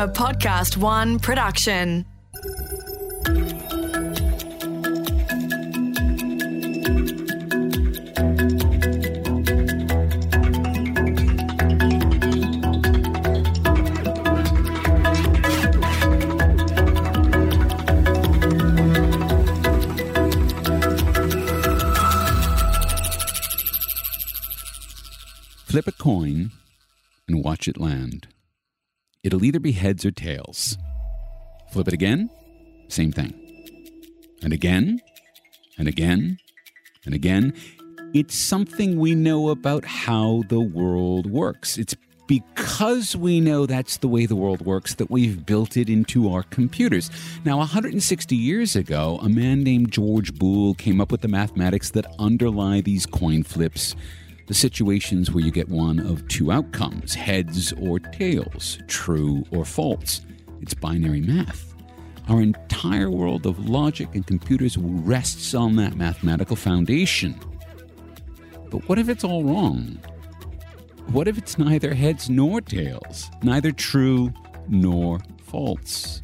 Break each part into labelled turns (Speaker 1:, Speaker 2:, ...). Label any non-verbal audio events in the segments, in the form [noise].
Speaker 1: a Podcast One production.
Speaker 2: Flip a coin and watch it land. It'll either be heads or tails. Flip it again, same thing. And again, and again, and again. It's something we know about how the world works. It's because we know that's the way the world works that we've built it into our computers. Now, 160 years ago, a man named George Boole came up with the mathematics that underlie these coin flips the situations where you get one of two outcomes heads or tails, true or false. It's binary math. Our entire world of logic and computers rests on that mathematical foundation. But what if it's all wrong? What if it's neither heads nor tails, neither true nor false?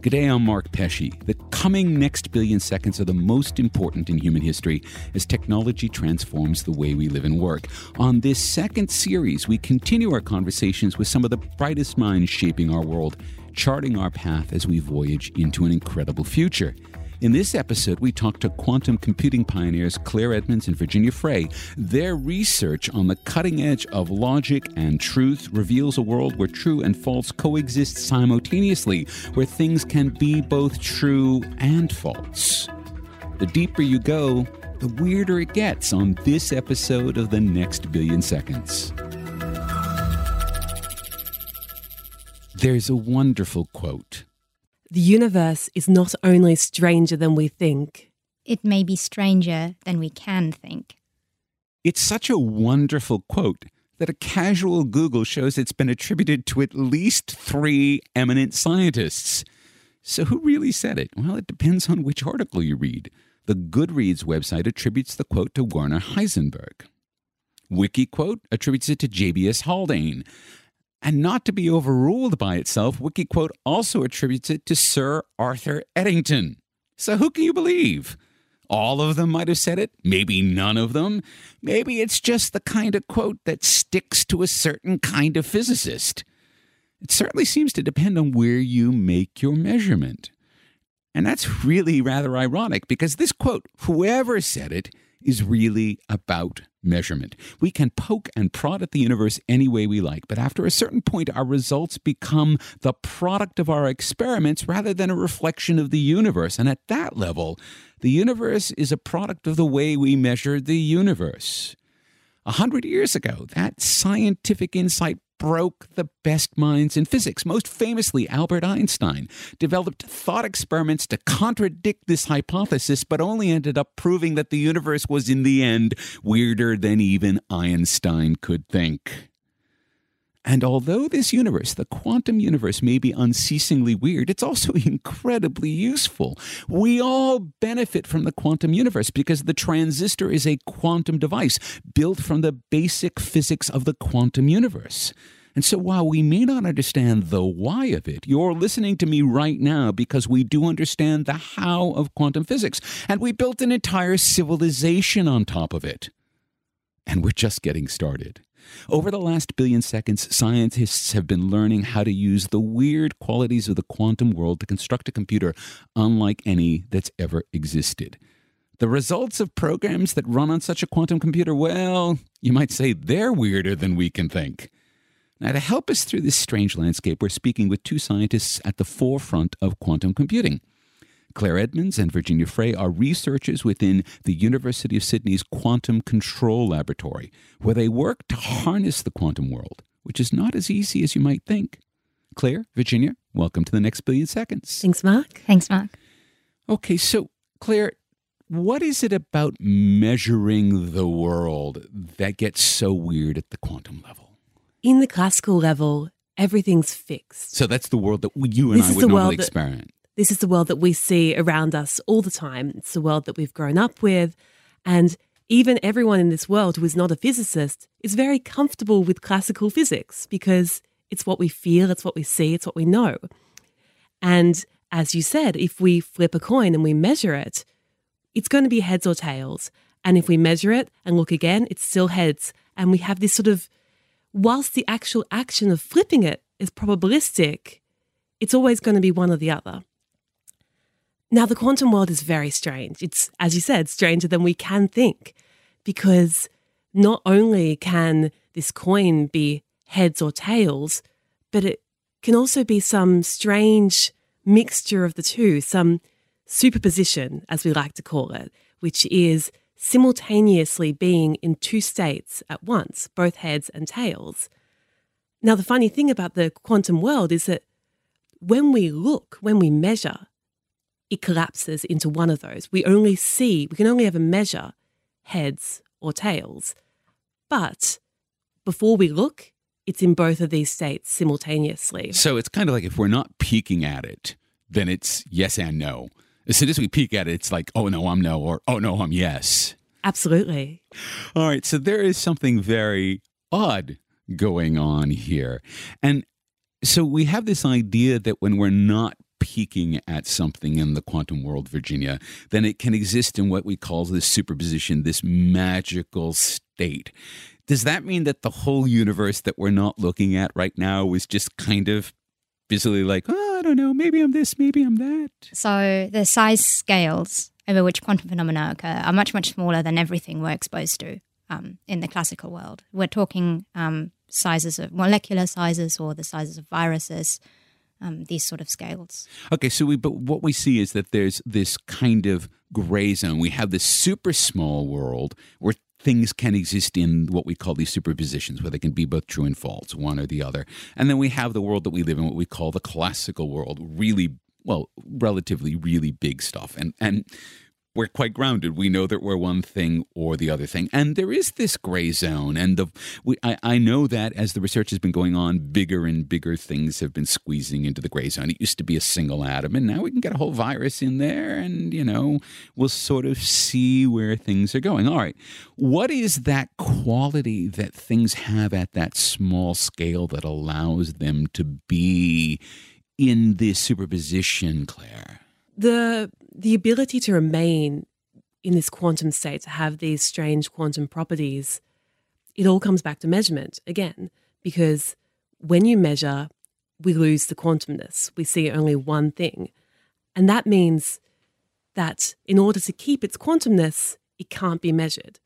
Speaker 2: G'day, I'm Mark Pesce. The coming next billion seconds are the most important in human history as technology transforms the way we live and work. On this second series, we continue our conversations with some of the brightest minds shaping our world, charting our path as we voyage into an incredible future. In this episode, we talk to quantum computing pioneers Claire Edmunds and Virginia Frey. Their research on the cutting edge of logic and truth reveals a world where true and false coexist simultaneously, where things can be both true and false. The deeper you go, the weirder it gets on this episode of The Next Billion Seconds. There's a wonderful quote
Speaker 3: the universe is not only stranger than we think,
Speaker 4: it may be stranger than we can think.
Speaker 2: It's such a wonderful quote that a casual Google shows it's been attributed to at least three eminent scientists. So, who really said it? Well, it depends on which article you read. The Goodreads website attributes the quote to Werner Heisenberg. WikiQuote attributes it to JBS Haldane. And not to be overruled by itself, Wikiquote also attributes it to Sir Arthur Eddington. So who can you believe? All of them might have said it, maybe none of them. Maybe it's just the kind of quote that sticks to a certain kind of physicist. It certainly seems to depend on where you make your measurement. And that's really rather ironic because this quote, whoever said it, is really about measurement. We can poke and prod at the universe any way we like, but after a certain point, our results become the product of our experiments rather than a reflection of the universe. And at that level, the universe is a product of the way we measure the universe. A hundred years ago, that scientific insight broke the best minds in physics. Most famously, Albert Einstein developed thought experiments to contradict this hypothesis, but only ended up proving that the universe was, in the end, weirder than even Einstein could think. And although this universe, the quantum universe, may be unceasingly weird, it's also [laughs] incredibly useful. We all benefit from the quantum universe because the transistor is a quantum device built from the basic physics of the quantum universe. And so while we may not understand the why of it, you're listening to me right now because we do understand the how of quantum physics. And we built an entire civilization on top of it. And we're just getting started. Over the last billion seconds, scientists have been learning how to use the weird qualities of the quantum world to construct a computer unlike any that's ever existed. The results of programs that run on such a quantum computer, well, you might say they're weirder than we can think. Now, to help us through this strange landscape, we're speaking with two scientists at the forefront of quantum computing. Claire Edmunds and Virginia Frey are researchers within the University of Sydney's Quantum Control Laboratory, where they work to harness the quantum world, which is not as easy as you might think. Claire, Virginia, welcome to the next billion seconds.
Speaker 3: Thanks, Mark.
Speaker 4: Thanks, Mark.
Speaker 2: Okay, so Claire, what is it about measuring the world that gets so weird at the quantum level?
Speaker 3: In the classical level, everything's fixed.
Speaker 2: So that's the world that you and
Speaker 3: This
Speaker 2: I would
Speaker 3: the
Speaker 2: normally
Speaker 3: world that-
Speaker 2: experiment.
Speaker 3: This is the world that we see around us all the time. It's the world that we've grown up with. And even everyone in this world who is not a physicist is very comfortable with classical physics because It's what we feel, it's what we see, it's what we know. And as you said, if we flip a coin and we measure it, it's going to be heads or tails. And if we measure it and look again, it's still heads. And we have this sort of, whilst the actual action of flipping it is probabilistic, it's always going to be one or the other. Now, the quantum world is very strange. It's, as you said, stranger than we can think because not only can this coin be heads or tails, but it can also be some strange mixture of the two, some superposition, as we like to call it, which is simultaneously being in two states at once, both heads and tails. Now, the funny thing about the quantum world is that when we look, when we measure, it collapses into one of those. We only see, we can only ever measure heads or tails. But before we look, it's in both of these states simultaneously.
Speaker 2: So it's kind of like if we're not peeking at it, then it's yes and no. As soon as we peek at it, it's like, oh no, I'm no, or oh no, I'm yes.
Speaker 3: Absolutely.
Speaker 2: All right. So there is something very odd going on here. And so we have this idea that when we're not peeking at something in the quantum world, Virginia, then it can exist in what we call this superposition, this magical state. Does that mean that the whole universe that we're not looking at right now is just kind of busily like, oh, I don't know, maybe I'm this, maybe I'm that?
Speaker 4: So the size scales over which quantum phenomena occur are much, much smaller than everything we're exposed to um, in the classical world. We're talking um, sizes of molecular sizes or the sizes of viruses. Um, these sort of scales.
Speaker 2: Okay, so we but what we see is that there's this kind of gray zone. We have this super small world where things can exist in what we call these superpositions, where they can be both true and false, one or the other. And then we have the world that we live in, what we call the classical world, really well, relatively really big stuff. And and we're quite grounded. We know that we're one thing or the other thing, and there is this gray zone. And the we, I, I know that as the research has been going on, bigger and bigger things have been squeezing into the gray zone. It used to be a single atom, and now we can get a whole virus in there, and you know we'll sort of see where things are going. All right, what is that quality that things have at that small scale that allows them to be in this superposition, Claire?
Speaker 3: The the ability to remain in this quantum state, to have these strange quantum properties, it all comes back to measurement again, because when you measure, we lose the quantumness. We see only one thing. And that means that in order to keep its quantumness, it can't be measured.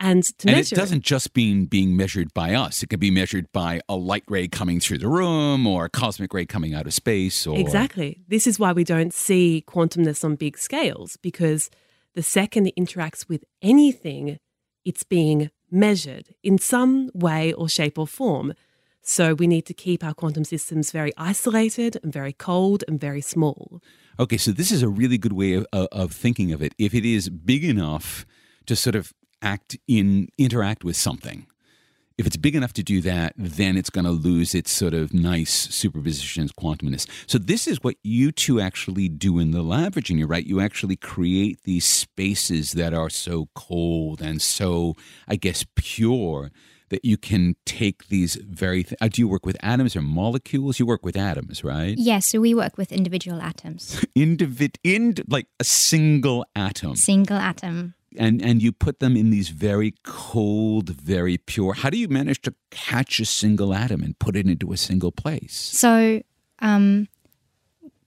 Speaker 3: And to
Speaker 2: and it doesn't just mean being measured by us. It could be measured by a light ray coming through the room or a cosmic ray coming out of space or
Speaker 3: Exactly. This is why we don't see quantumness on big scales because the second it interacts with anything, it's being measured in some way or shape or form. So we need to keep our quantum systems very isolated and very cold and very small.
Speaker 2: Okay, so this is a really good way of, of, of thinking of it. If it is big enough to sort of act in interact with something, if it's big enough to do that, then it's going to lose its sort of nice superposition quantumness. So this is what you two actually do in the lab, Virginia, right? You actually create these spaces that are so cold and so, I guess, pure that you can take these very. Th- uh, do you work with atoms or molecules? You work with atoms, right?
Speaker 4: Yes, so we work with individual atoms, [laughs]
Speaker 2: Individ, ind, like a single atom.
Speaker 4: single atom.
Speaker 2: And and you put them in these very cold, very pure. How do you manage to catch a single atom and put it into a single place?
Speaker 4: So um,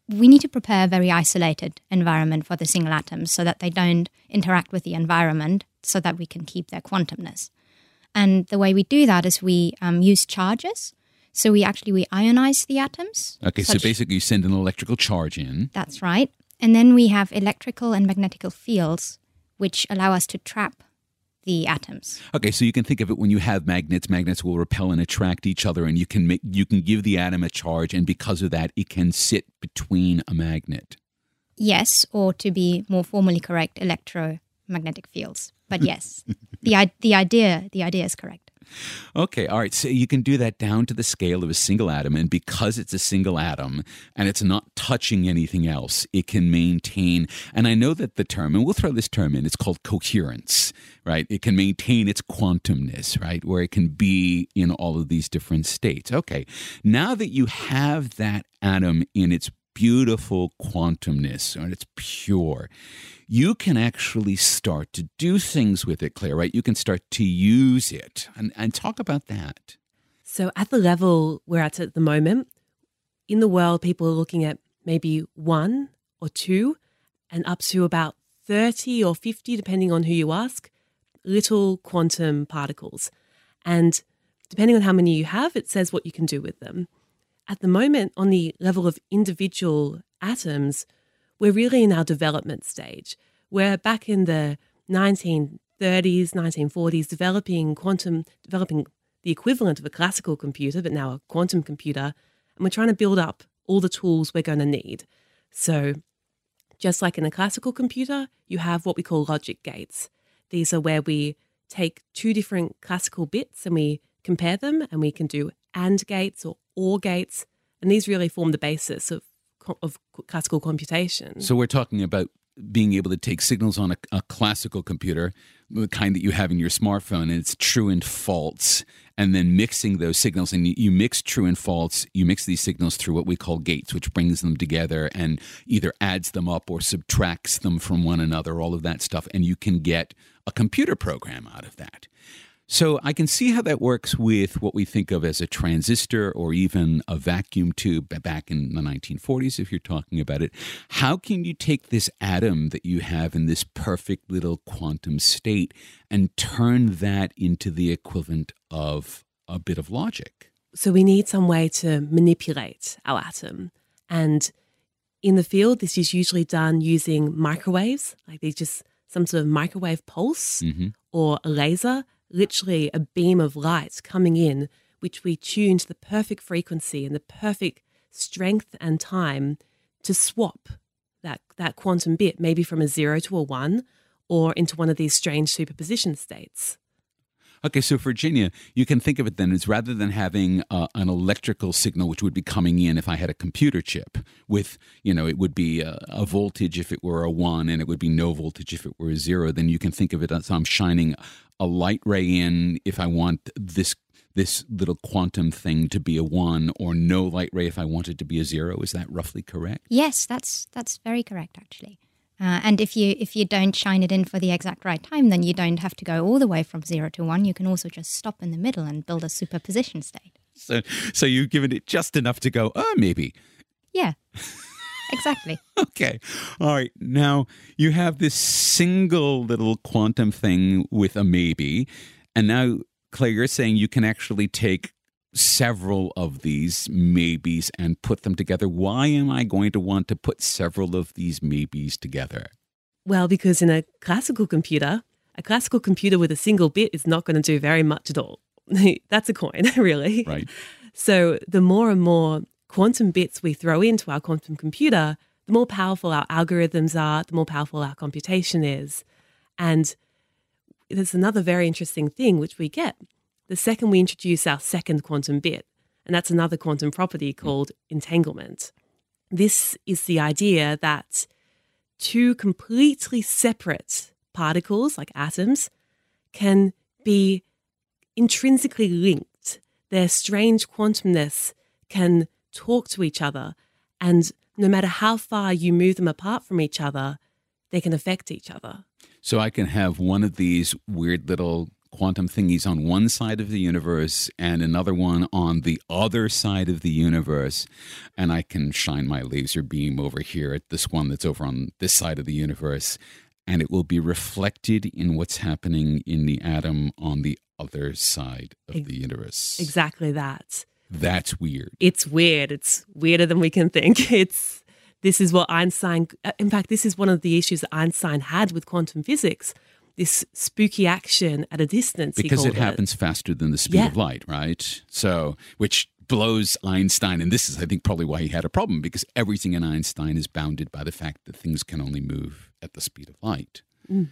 Speaker 4: we need to prepare a very isolated environment for the single atoms so that they don't interact with the environment so that we can keep their quantumness. And the way we do that is we um, use charges. So we actually we ionize the atoms.
Speaker 2: Okay, so basically you send an electrical charge in.
Speaker 4: That's right. And then we have electrical and magnetical fields which allow us to trap the atoms.
Speaker 2: Okay, so you can think of it when you have magnets, magnets will repel and attract each other and you can make you can give the atom a charge and because of that it can sit between a magnet.
Speaker 4: Yes, or to be more formally correct, electromagnetic fields. But yes, [laughs] the the idea the idea is correct.
Speaker 2: Okay, all right. So you can do that down to the scale of a single atom. And because it's a single atom and it's not touching anything else, it can maintain. And I know that the term, and we'll throw this term in, it's called coherence, right? It can maintain its quantumness, right? Where it can be in all of these different states. Okay, now that you have that atom in its beautiful quantumness and it's pure, you can actually start to do things with it, Claire, right? You can start to use it and, and talk about that.
Speaker 3: So, at the level we're at at the moment, in the world, people are looking at maybe one or two and up to about 30 or 50, depending on who you ask, little quantum particles. And depending on how many you have, it says what you can do with them. At the moment, on the level of individual atoms, we're really in our development stage. We're back in the 1930s, 1940s, developing quantum, developing the equivalent of a classical computer, but now a quantum computer. And we're trying to build up all the tools we're going to need. So, just like in a classical computer, you have what we call logic gates. These are where we take two different classical bits and we compare them, and we can do AND gates or OR gates. And these really form the basis of of classical computation.
Speaker 2: So we're talking about being able to take signals on a, a, classical computer, the kind that you have in your smartphone, and it's true and false, and then mixing those signals. And you, you, mix true and false, you mix these signals through what we call gates, which brings them together and either adds them up or subtracts them from one another, all of that stuff. And you can get a computer program out of that. So I can see how that works with what we think of as a transistor or even a vacuum tube back in the 1940s, if you're talking about it. How can you take this atom that you have in this perfect little quantum state and turn that into the equivalent of a bit of logic?
Speaker 3: So we need some way to manipulate our atom. And in the field, this is usually done using microwaves, like these just some sort of microwave pulse mm-hmm. or a laser literally a beam of light coming in, which we tune to the perfect frequency and the perfect strength and time to swap that, that quantum bit, maybe from a zero to a one, or into one of these strange superposition states.
Speaker 2: Okay, so Virginia, you can think of it then as rather than having uh, an electrical signal which would be coming in if I had a computer chip with, you know, it would be a, a, voltage if it were a one and it would be no voltage if it were a zero, then you can think of it as I'm shining a light ray in if I want this this little quantum thing to be a one or no light ray if I want it to be a zero. Is that roughly correct?
Speaker 4: Yes, that's that's very correct actually. Uh, and if you if you don't shine it in for the exact right time, then you don't have to go all the way from zero to one. You can also just stop in the middle and build a superposition state.
Speaker 2: So, so you've given it just enough to go. Oh, maybe.
Speaker 4: Yeah. exactly. [laughs]
Speaker 2: okay. All right. Now you have this single little quantum thing with a maybe, and now Claire, you're saying you can actually take several of these maybes and put them together. Why am I going to want to put several of these maybes together?
Speaker 3: Well, because in a classical computer, a classical computer with a single bit is not going to do very much at all. [laughs] That's a coin, [laughs] really.
Speaker 2: Right.
Speaker 3: So the more and more quantum bits we throw into our quantum computer, the more powerful our algorithms are, the more powerful our computation is. And there's another very interesting thing which we get the second we introduce our second quantum bit, and that's another quantum property called entanglement. This is the idea that two completely separate particles, like atoms, can be intrinsically linked. Their strange quantumness can talk to each other, and no matter how far you move them apart from each other, they can affect each other.
Speaker 2: So I can have one of these weird little quantum thingies on one side of the universe and another one on the other side of the universe. And I can shine my laser beam over here at this one that's over on this side of the universe. And it will be reflected in what's happening in the atom on the other side of the universe.
Speaker 3: Exactly that.
Speaker 2: That's weird.
Speaker 3: It's weird. It's weirder than we can think. [laughs] It's this is what Einstein uh, in fact this is one of the issues that Einstein had with quantum physics this spooky action at a distance.
Speaker 2: Because it happens faster than the speed yeah. of light, right? So, which blows Einstein. And this is, I think, probably why he had a problem because everything in Einstein is bounded by the fact that things can only move at the speed of light. Mm.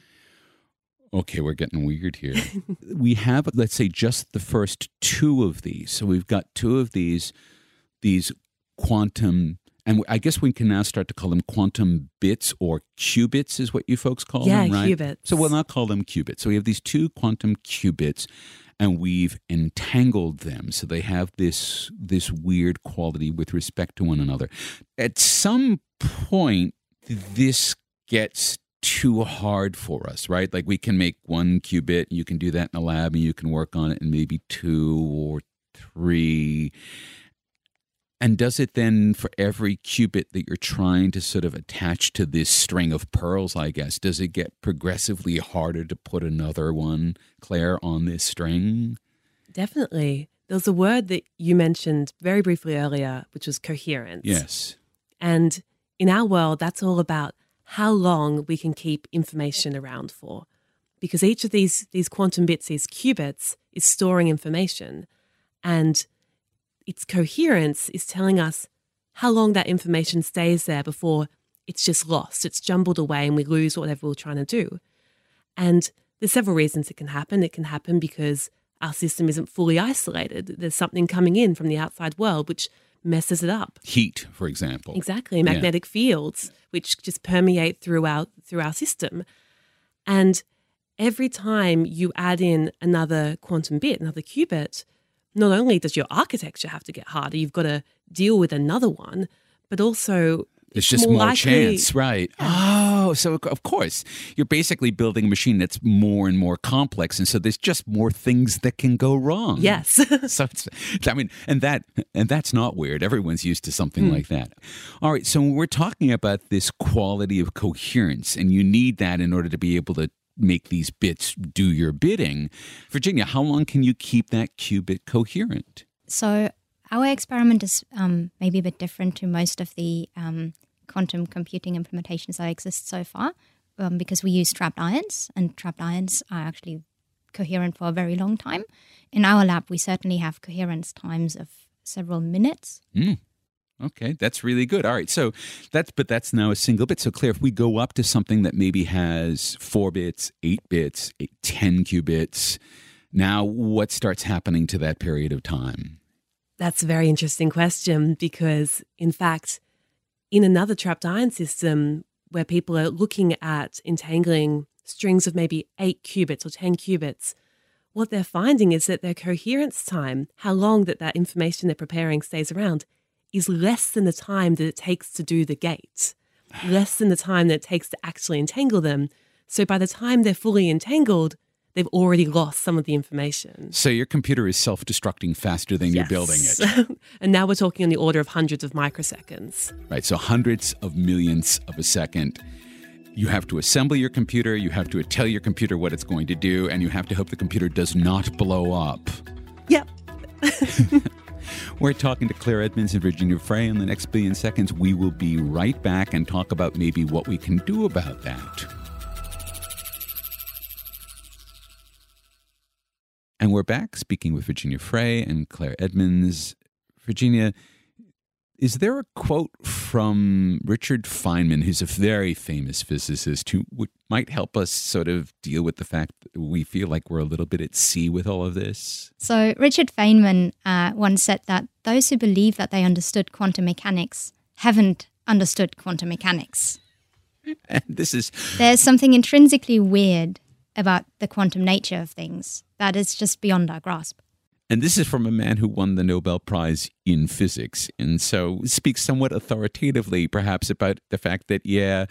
Speaker 2: Okay, we're getting weird here. [laughs] we have, let's say, just the first two of these. So we've got two of these, these quantum, and I guess we can now start to call them quantum bits or qubits, is what you folks call
Speaker 3: Yeah,
Speaker 2: them, right?
Speaker 3: Yeah, qubits.
Speaker 2: So we'll not call them qubits. So we have these two quantum qubits, and we've entangled them, so they have this this weird quality with respect to one another. At some point, this gets too hard for us, right? Like we can make one qubit, you can do that in a lab, and you can work on it in maybe two or three. And does it then, for every qubit that you're trying to sort of attach to this string of pearls, I guess, does it get progressively harder to put another one, Claire, on this string?
Speaker 3: Definitely. There was a word that you mentioned very briefly earlier, which was coherence.
Speaker 2: Yes.
Speaker 3: And in our world, that's all about how long we can keep information around for. Because each of these, these quantum bits, these qubits, is storing information. And its coherence is telling us how long that information stays there before it's just lost. It's jumbled away and we lose whatever we're trying to do. And there's several reasons it can happen. It can happen because our system isn't fully isolated. There's something coming in from the outside world which messes it up.
Speaker 2: Heat, for example.
Speaker 3: Exactly, magnetic fields which just permeate throughout through our system. And every time you add in another quantum bit, another qubit, not only does your architecture have to get harder, you've got to deal with another one, but also
Speaker 2: It's just more,
Speaker 3: likely-
Speaker 2: chance, right? Oh, so of course you're basically building a machine that's more and more complex, and so there's just more things that can go wrong.
Speaker 3: Yes. [laughs]
Speaker 2: so it's, I mean, and that and that's not weird. Everyone's used to something hmm. like that. All right, so when we're talking about this quality of coherence, and you need that in order to be able to make these bits do your bidding. Virginia, how long can you keep that qubit coherent?
Speaker 4: So our experiment is um, maybe a bit different to most of the um, quantum computing implementations that exist so far, um, because we use trapped ions, and trapped ions are actually coherent for a very long time. In our lab, we certainly have coherence times of several minutes.
Speaker 2: Okay, that's really good. All right, so that's but that's now a single bit. So Claire, if we go up to something that maybe has four bits, eight bits, eight, ten qubits, now what starts happening to that period of time?
Speaker 3: That's a very interesting question because, in fact, in another trapped ion system where people are looking at entangling strings of maybe eight qubits or 10 qubits, what they're finding is that their coherence time, how long that that information they're preparing stays around, is less than the time that it takes to do the gate, less than the time that it takes to actually entangle them. So by the time they're fully entangled, they've already lost some of the information.
Speaker 2: So your computer is self-destructing faster than you're building it.
Speaker 3: Yes. [laughs] and now we're talking on the order of hundreds of microseconds.
Speaker 2: Right, so hundreds of millionths of a second. You have to assemble your computer, you have to tell your computer what it's going to do, and you have to hope the computer does not blow up.
Speaker 3: Yep. [laughs]
Speaker 2: We're talking to Claire Edmunds and Virginia Frey in the next billion seconds. We will be right back and talk about maybe what we can do about that. And we're back speaking with Virginia Frey and Claire Edmunds. Virginia, is there a quote from Richard Feynman, who's a very famous physicist, who might help us sort of deal with the fact that we feel like we're a little bit at sea with all of this?
Speaker 4: So Richard Feynman uh, once said that those who believe that they understood quantum mechanics haven't understood quantum mechanics.
Speaker 2: And [laughs] this is
Speaker 4: There's something intrinsically weird about the quantum nature of things that is just beyond our grasp.
Speaker 2: And this is from a man who won the Nobel Prize in physics. And so speaks somewhat authoritatively, perhaps, about the fact that, yeah,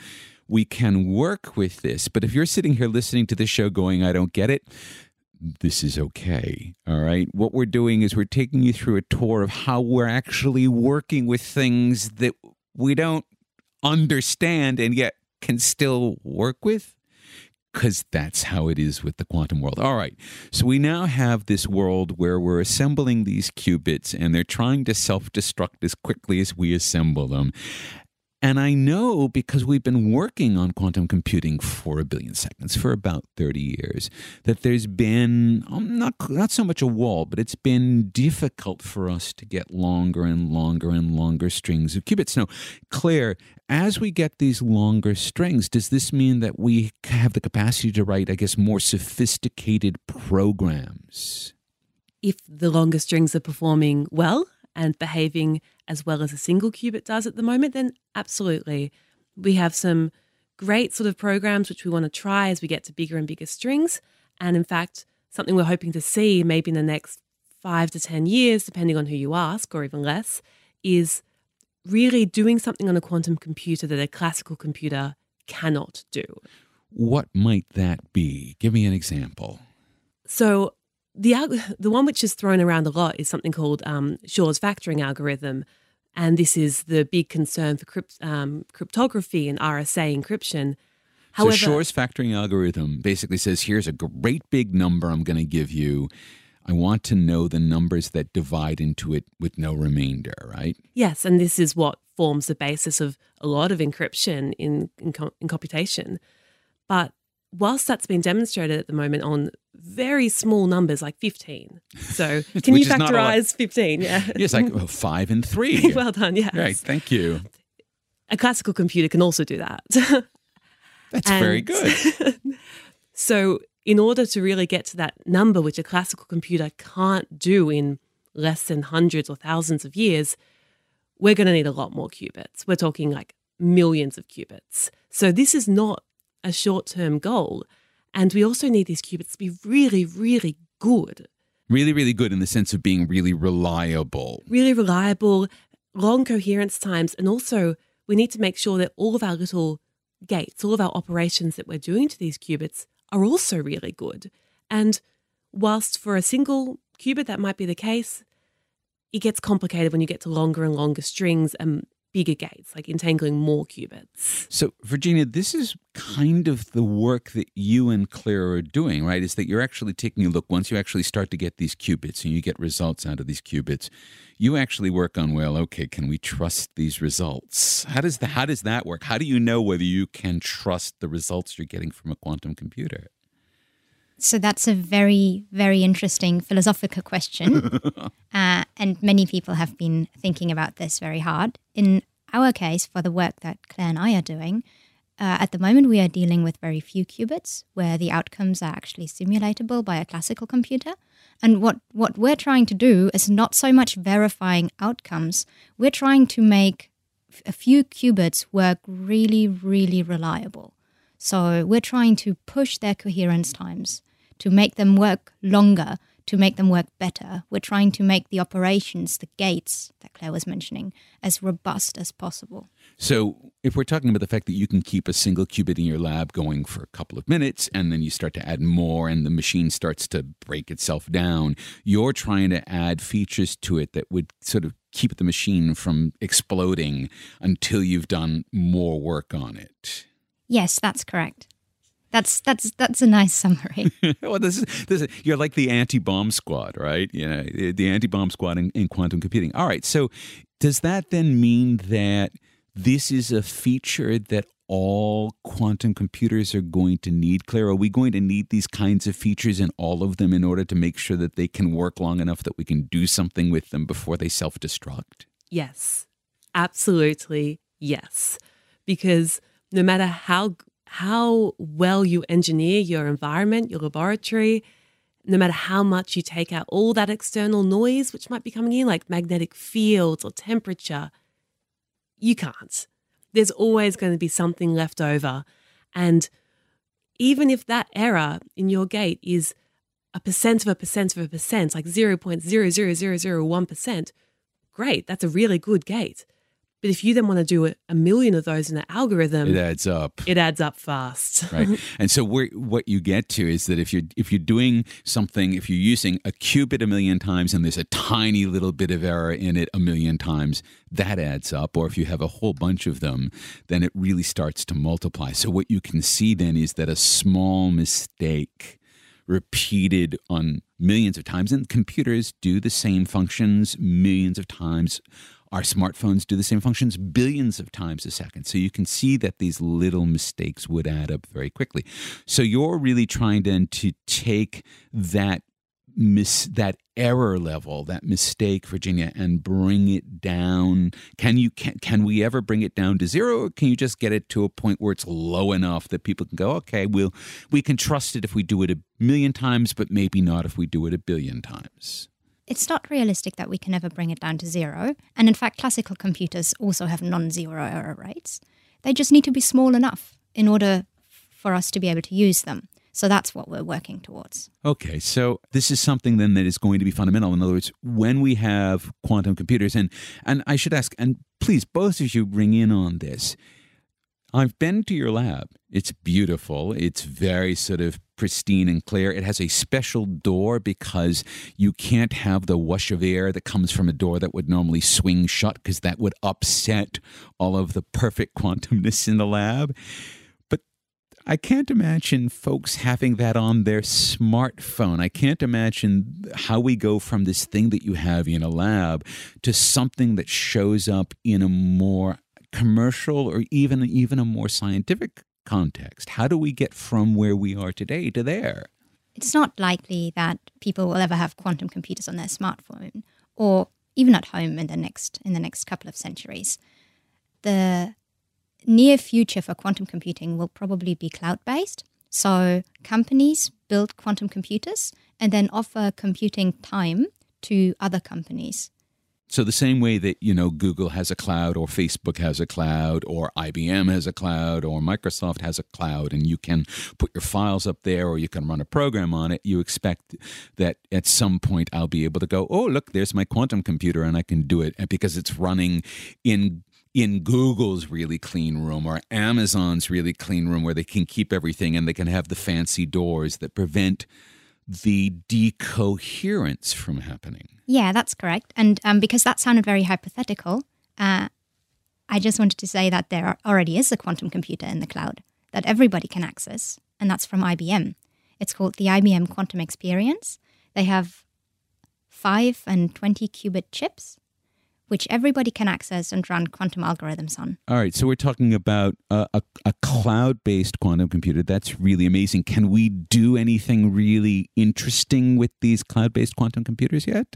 Speaker 2: we can work with this. But if you're sitting here listening to this show going, I don't get it, this is okay. All right. What we're doing is we're taking you through a tour of how we're actually working with things that we don't understand and yet can still work with because that's how it is with the quantum world. All right. So we now have this world where we're assembling these qubits and they're trying to self destruct as quickly as we assemble them. And I know because we've been working on quantum computing for a billion seconds for about 30 years that there's been um, not not so much a wall, but it's been difficult for us to get longer and longer and longer strings of qubits. Now, Claire, as we get these longer strings, does this mean that we have the capacity to write, I guess, more sophisticated programs?
Speaker 3: If the longer strings are performing well and behaving as well as a single qubit does at the moment, then absolutely. We have some great sort of programs which we want to try as we get to bigger and bigger strings. And in fact, something we're hoping to see maybe in the next five to 10 years, depending on who you ask, or even less, is really doing something on a quantum computer that a classical computer cannot do.
Speaker 2: What might that be? Give me an example.
Speaker 3: So, the [sighs] the one which is thrown around a lot is something called um, Shor's factoring algorithm, and this is the big concern for crypt, um, cryptography and RSA encryption.
Speaker 2: However, so Shor's factoring algorithm basically says, "Here's a great big number I'm going to give you. I want to know the numbers that divide into it with no remainder." Right?
Speaker 3: Yes, and this is what forms the basis of a lot of encryption in in, in computation. But whilst that's been demonstrated at the moment on very small numbers like 15. So [laughs] can you factorize 15? Yeah. [laughs]
Speaker 2: Yes, like well, five and three. [laughs]
Speaker 3: well done. Yes.
Speaker 2: Right. Thank you.
Speaker 3: A classical computer can also do that.
Speaker 2: That's and very good.
Speaker 3: so, in order to really get to that number, which a classical computer can't do in less than hundreds or thousands of years, we're going to need a lot more qubits. We're talking like millions of qubits. So, this is not a short term goal. And we also need these qubits to be really, really good.
Speaker 2: Really, really good in the sense of being really reliable.
Speaker 3: Really reliable, long coherence times. And also, we need to make sure that all of our little gates, all of our operations that we're doing to these qubits are also really good. And whilst for a single qubit that might be the case, it gets complicated when you get to longer and longer strings and bigger gates, like entangling more qubits.
Speaker 2: So, Virginia, this is kind of the work that you and Claire are doing, right? Is that you're actually taking a look once you actually start to get these qubits and you get results out of these qubits. You actually work on, well, okay, can we trust these results? How does the, how does that work? How do you know whether you can trust the results you're getting from a quantum computer?
Speaker 4: So that's a very, very interesting philosophical question. [laughs] uh, and many people have been thinking about this very hard. In our case, for the work that Claire and I are doing, uh, at the moment we are dealing with very few qubits where the outcomes are actually simulatable by a classical computer. And what, what we're trying to do is not so much verifying outcomes, we're trying to make a few qubits work really, really reliable. So we're trying to push their coherence times to make them work longer, to make them work better. We're trying to make the operations, the gates that Claire was mentioning, as robust as possible.
Speaker 2: So, if we're talking about the fact that you can keep a single qubit in your lab going for a couple of minutes and then you start to add more and the machine starts to break itself down, you're trying to add features to it that would sort of keep the machine from exploding until you've done more work on it.
Speaker 4: Yes, that's correct. That's that's that's a nice summary. [laughs]
Speaker 2: well, this is, this is you're like the anti-bomb squad, right? You know, eh, the anti-bomb squad in, in quantum computing. All right, so does that then mean that this is a feature that all quantum computers are going to need, Claire? Are we going to need these kinds of features in all of them in order to make sure that they can work long enough that we can do something with them before they self destruct?
Speaker 3: Yes, absolutely yes. Because no matter how how well you engineer your environment, your laboratory, no matter how much you take out all that external noise which might be coming in, like magnetic fields or temperature, you can't. There's always going to be something left over. And even if that error in your gate is a percent of a percent of a percent, like 0.00001%, great, that's a really good gate. But if you then want to do a million of those in an algorithm,
Speaker 2: it adds up.
Speaker 3: It adds up fast.
Speaker 2: right. [laughs] And so what you get to is that if you're if you're doing something, if you're using a qubit a million times and there's a tiny little bit of error in it a million times, that adds up. Or if you have a whole bunch of them, then it really starts to multiply. So what you can see then is that a small mistake repeated on millions of times and computers do the same functions millions of times our smartphones do the same functions billions of times a second. So you can see that these little mistakes would add up very quickly. So you're really trying then to take that miss that error level, that mistake, Virginia, and bring it down? Can you can, can we ever bring it down to zero, or can you just get it to a point where it's low enough that people can go, okay, we'll we can trust it if we do it a million times, but maybe not if we do it a billion times?
Speaker 4: It's not realistic that we can ever bring it down to zero. And in fact, classical computers also have non zero error rates. They just need to be small enough in order for us to be able to use them. So that's what we're working towards.
Speaker 2: Okay, so this is something then that is going to be fundamental. In other words, when we have quantum computers, and and I should ask, and please, both of you bring in on this. I've been to your lab. It's beautiful. It's very sort of pristine and clear. It has a special door because you can't have the wash of air that comes from a door that would normally swing shut because that would upset all of the perfect quantumness in the lab. But I can't imagine folks having that on their smartphone. I can't imagine how we go from this thing that you have in a lab to something that shows up in a more commercial or even even a more scientific context. How do we get from where we are today to there?
Speaker 4: It's not likely that people will ever have quantum computers on their smartphone or even at home in the next in the next couple of centuries. The near future for quantum computing will probably be cloud based. So companies build quantum computers and then offer computing time to other companies.
Speaker 2: So the same way that you know Google has a cloud or Facebook has a cloud or IBM has a cloud or Microsoft has a cloud and you can put your files up there or you can run a program on it you expect that at some point I'll be able to go oh look there's my quantum computer and I can do it because it's running in in Google's really clean room or Amazon's really clean room where they can keep everything and they can have the fancy doors that prevent the decoherence from happening.
Speaker 4: Yeah, that's correct. And um, because that sounded very hypothetical, uh, I just wanted to say that there already is a quantum computer in the cloud that everybody can access, and that's from IBM. It's called the IBM Quantum Experience. They have 5 and 20 qubit chips which everybody can access and run quantum algorithms on.
Speaker 2: All right, so we're talking about a, a, a cloud based quantum computer. That's really amazing. Can we do anything really interesting with these cloud based quantum computers yet?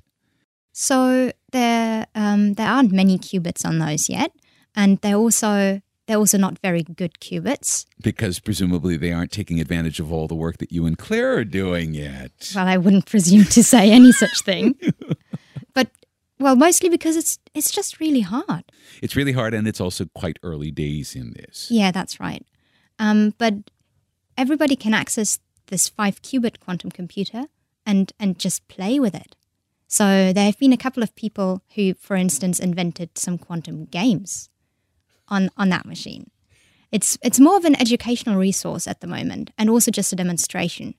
Speaker 4: So there, um, there aren't many qubits on those yet, and they're also they're also not very good qubits.
Speaker 2: Because presumably they aren't taking advantage of all the work that you and Claire are doing yet.
Speaker 4: Well, I wouldn't presume to say any such thing. [laughs] Well, mostly because it's it's just really hard.
Speaker 2: It's really hard, and it's also quite early days in this.
Speaker 4: Yeah, that's right. Um, but everybody can access this five qubit quantum computer and and just play with it. So there have been a couple of people who, for instance, invented some quantum games on on that machine. It's it's more of an educational resource at the moment, and also just a demonstration.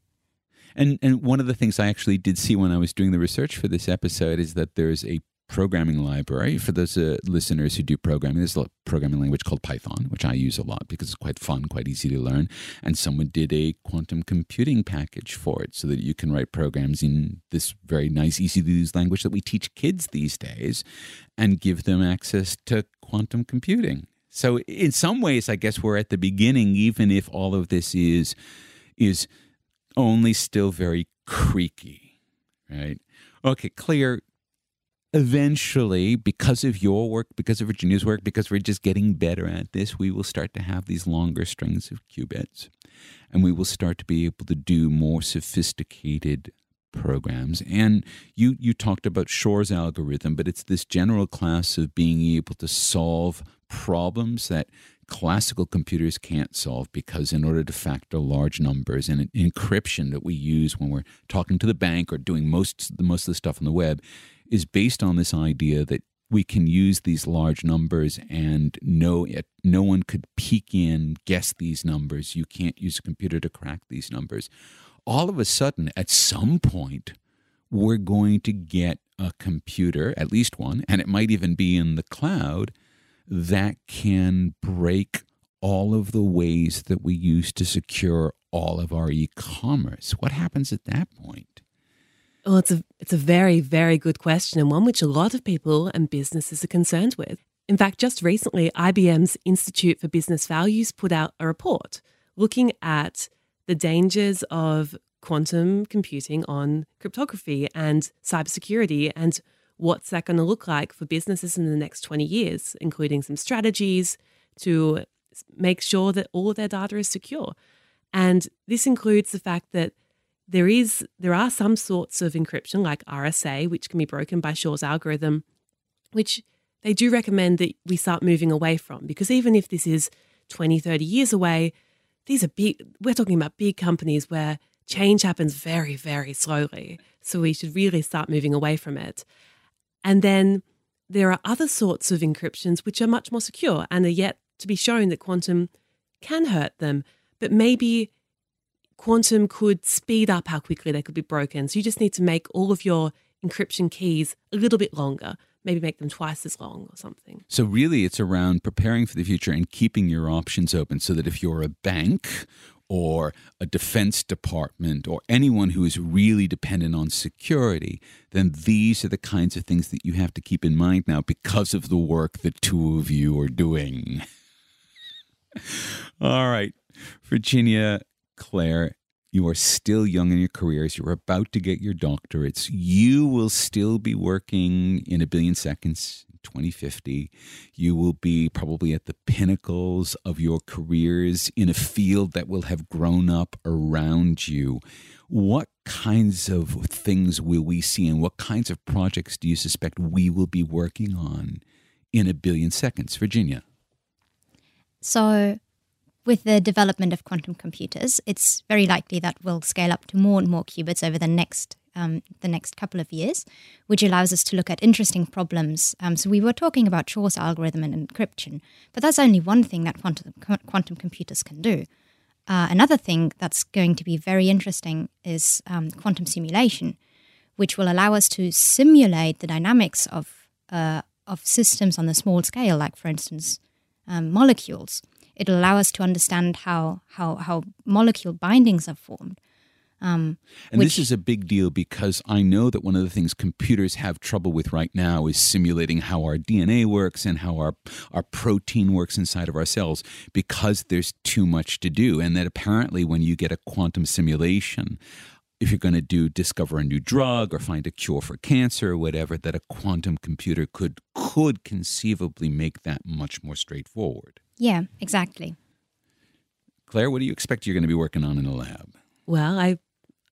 Speaker 2: And and one of the things I actually did see when I was doing the research for this episode is that there's a programming library for those uh, listeners who do programming. There's a programming language called Python, which I use a lot because it's quite fun, quite easy to learn. And someone did a quantum computing package for it so that you can write programs in this very nice, easy to use language that we teach kids these days and give them access to quantum computing. So in some ways, I guess we're at the beginning, even if all of this is is only still very creaky, right? Okay, Claire, eventually, because of your work, because of Virginia's work, because we're just getting better at this, we will start to have these longer strings of qubits. And we will start to be able to do more sophisticated programs. And you, you talked about Shor's algorithm, but it's this general class of being able to solve problems that classical computers can't solve because in order to factor large numbers and encryption that we use when we're talking to the bank or doing most most of the stuff on the web is based on this idea that we can use these large numbers and no no one could peek in guess these numbers. You can't use a computer to crack these numbers. All of a sudden at some point we're going to get a computer at least one and it might even be in the cloud that can break all of the ways that we use to secure all of our e-commerce. What happens at that point
Speaker 3: Well, it's a it's a very very good question and one which a lot of people and businesses are concerned with. In fact, just recently, IBM's Institute for Business Values put out a report looking at the dangers of quantum computing on cryptography and cybersecurity and what's that going to look like for businesses in the next 20 years, including some strategies to make sure that all of their data is secure. And this includes the fact that there is there are some sorts of encryption like RSA which can be broken by Shor's algorithm which they do recommend that we start moving away from because even if this is 20 30 years away these are big we're talking about big companies where change happens very very slowly. So we should really start moving away from it. And then there are other sorts of encryptions which are much more secure and are yet to be shown that quantum can hurt them. But maybe quantum could speed up how quickly they could be broken. So you just need to make all of your encryption keys a little bit longer, maybe make them twice as long or something.
Speaker 2: So, really, it's around preparing for the future and keeping your options open so that if you're a bank or a defense department or anyone who is really dependent on security, then these are the kinds of things that you have to keep in mind now because of the work the two of you are doing. [laughs] All right, Virginia, Claire, you are still young in your careers. You're about to get your doctorates. You will still be working in a billion seconds. 2050, you will be probably at the pinnacles of your careers in a field that will have grown up around you. What kinds of things will we see, and what kinds of projects do you suspect we will be working on in a billion seconds? Virginia.
Speaker 4: So, with the development of quantum computers, it's very likely that we'll scale up to more and more qubits over the next um, the next couple of years, which allows us to look at interesting problems. Um, so we were talking about Shor's algorithm and encryption, but that's only one thing that quantum quantum computers can do. Uh, another thing that's going to be very interesting is um, quantum simulation, which will allow us to simulate the dynamics of uh, of systems on the small scale, like for instance um, molecules it'll allow us to understand how how how molecule bindings are formed.
Speaker 2: Um, and which, this is a big deal because I know that one of the things computers have trouble with right now is simulating how our DNA works and how our our protein works inside of our cells because there's too much to do. And that apparently, when you get a quantum simulation, if you're going to do discover a new drug or find a cure for cancer or whatever, that a quantum computer could could conceivably make that much more straightforward.
Speaker 4: Yeah, exactly.
Speaker 2: Claire, what do you expect you're going to be working on in the lab?
Speaker 3: Well, I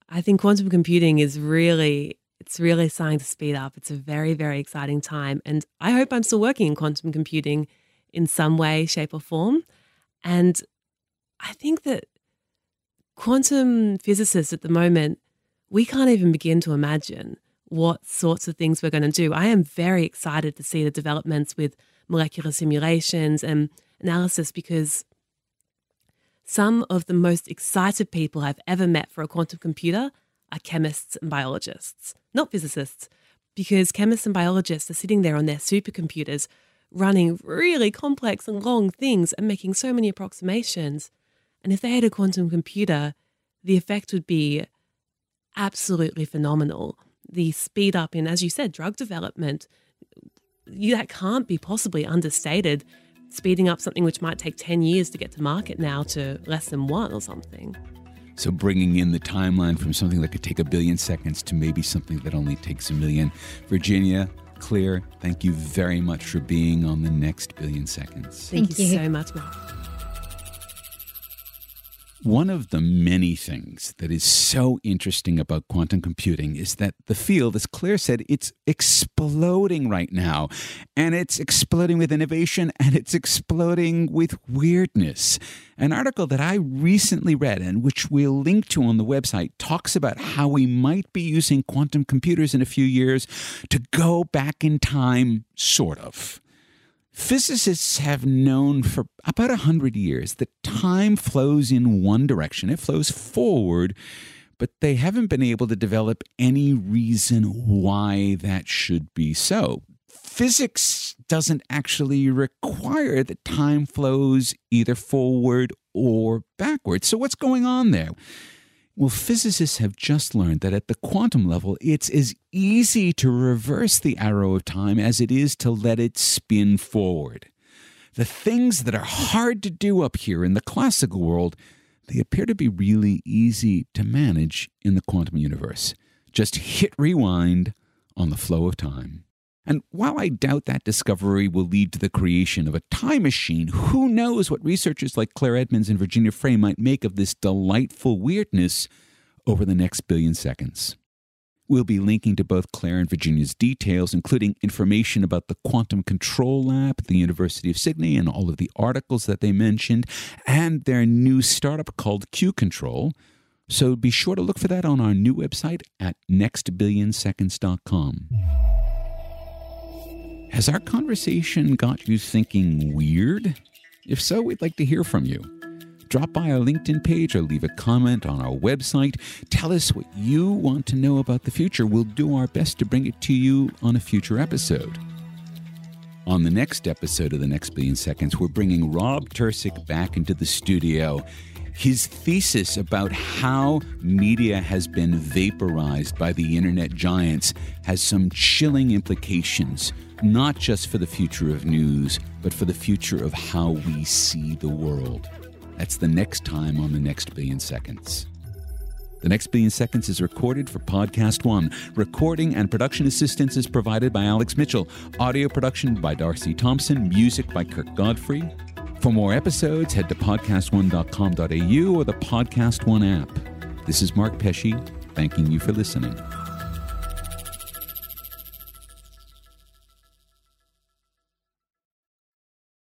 Speaker 3: I think quantum computing is really it's really starting to speed up. It's a very very exciting time and I hope I'm still working in quantum computing in some way, shape or form. And I think that quantum physicists at the moment we can't even begin to imagine what sorts of things we're going to do. I am very excited to see the developments with molecular simulations and analysis because some of the most excited people I've ever met for a quantum computer are chemists and biologists, not physicists, because chemists and biologists are sitting there on their supercomputers running really complex and long things and making so many approximations. And if they had a quantum computer, the effect would be absolutely phenomenal. The speed up in, as you said, drug development, that can't be possibly understated speeding up something which might take 10 years to get to market now to less than one or something.
Speaker 2: So, bringing in the timeline from something that could take a billion seconds to maybe something that only takes a million. Virginia, Claire, thank you very much for being on the next billion seconds.
Speaker 3: Thank, thank you, you so much, Mark.
Speaker 2: One of the many things that is so interesting about quantum computing is that the field, as Claire said, it's exploding right now. And it's exploding with innovation and it's exploding with weirdness. An article that I recently read and which we'll link to on the website talks about how we might be using quantum computers in a few years to go back in time, sort of. Physicists have known for about 100 years that time flows in one direction, it flows forward, but they haven't been able to develop any reason why that should be so. Physics doesn't actually require that time flows either forward or backward. So, what's going on there? Well, physicists have just learned that at the quantum level, it's as easy to reverse the arrow of time as it is to let it spin forward. The things that are hard to do up here in the classical world, they appear to be really easy to manage in the quantum universe. Just hit rewind on the flow of time. And while I doubt that discovery will lead to the creation of a time machine, who knows what researchers like Claire Edmunds and Virginia Frey might make of this delightful weirdness over the next billion seconds. We'll be linking to both Claire and Virginia's details, including information about the Quantum Control Lab at the University of Sydney and all of the articles that they mentioned, and their new startup called Q Control. So be sure to look for that on our new website at nextbillionseconds.com. Has our conversation got you thinking weird? If so, we'd like to hear from you. Drop by our LinkedIn page or leave a comment on our website. Tell us what you want to know about the future. We'll do our best to bring it to you on a future episode. On the next episode of The Next Billion Seconds, we're bringing Rob Tercek back into the studio. His thesis about how media has been vaporized by the internet giants has some chilling implications not just for the future of news, but for the future of how we see the world. That's the next time on the next billion seconds. The Next Billion Seconds is recorded for Podcast One. Recording and production assistance is provided by Alex Mitchell. Audio production by Darcy Thompson. Music by Kirk Godfrey. For more episodes, head to podcastone.com.au or the Podcast One app. This is Mark Pesce, thanking you for listening.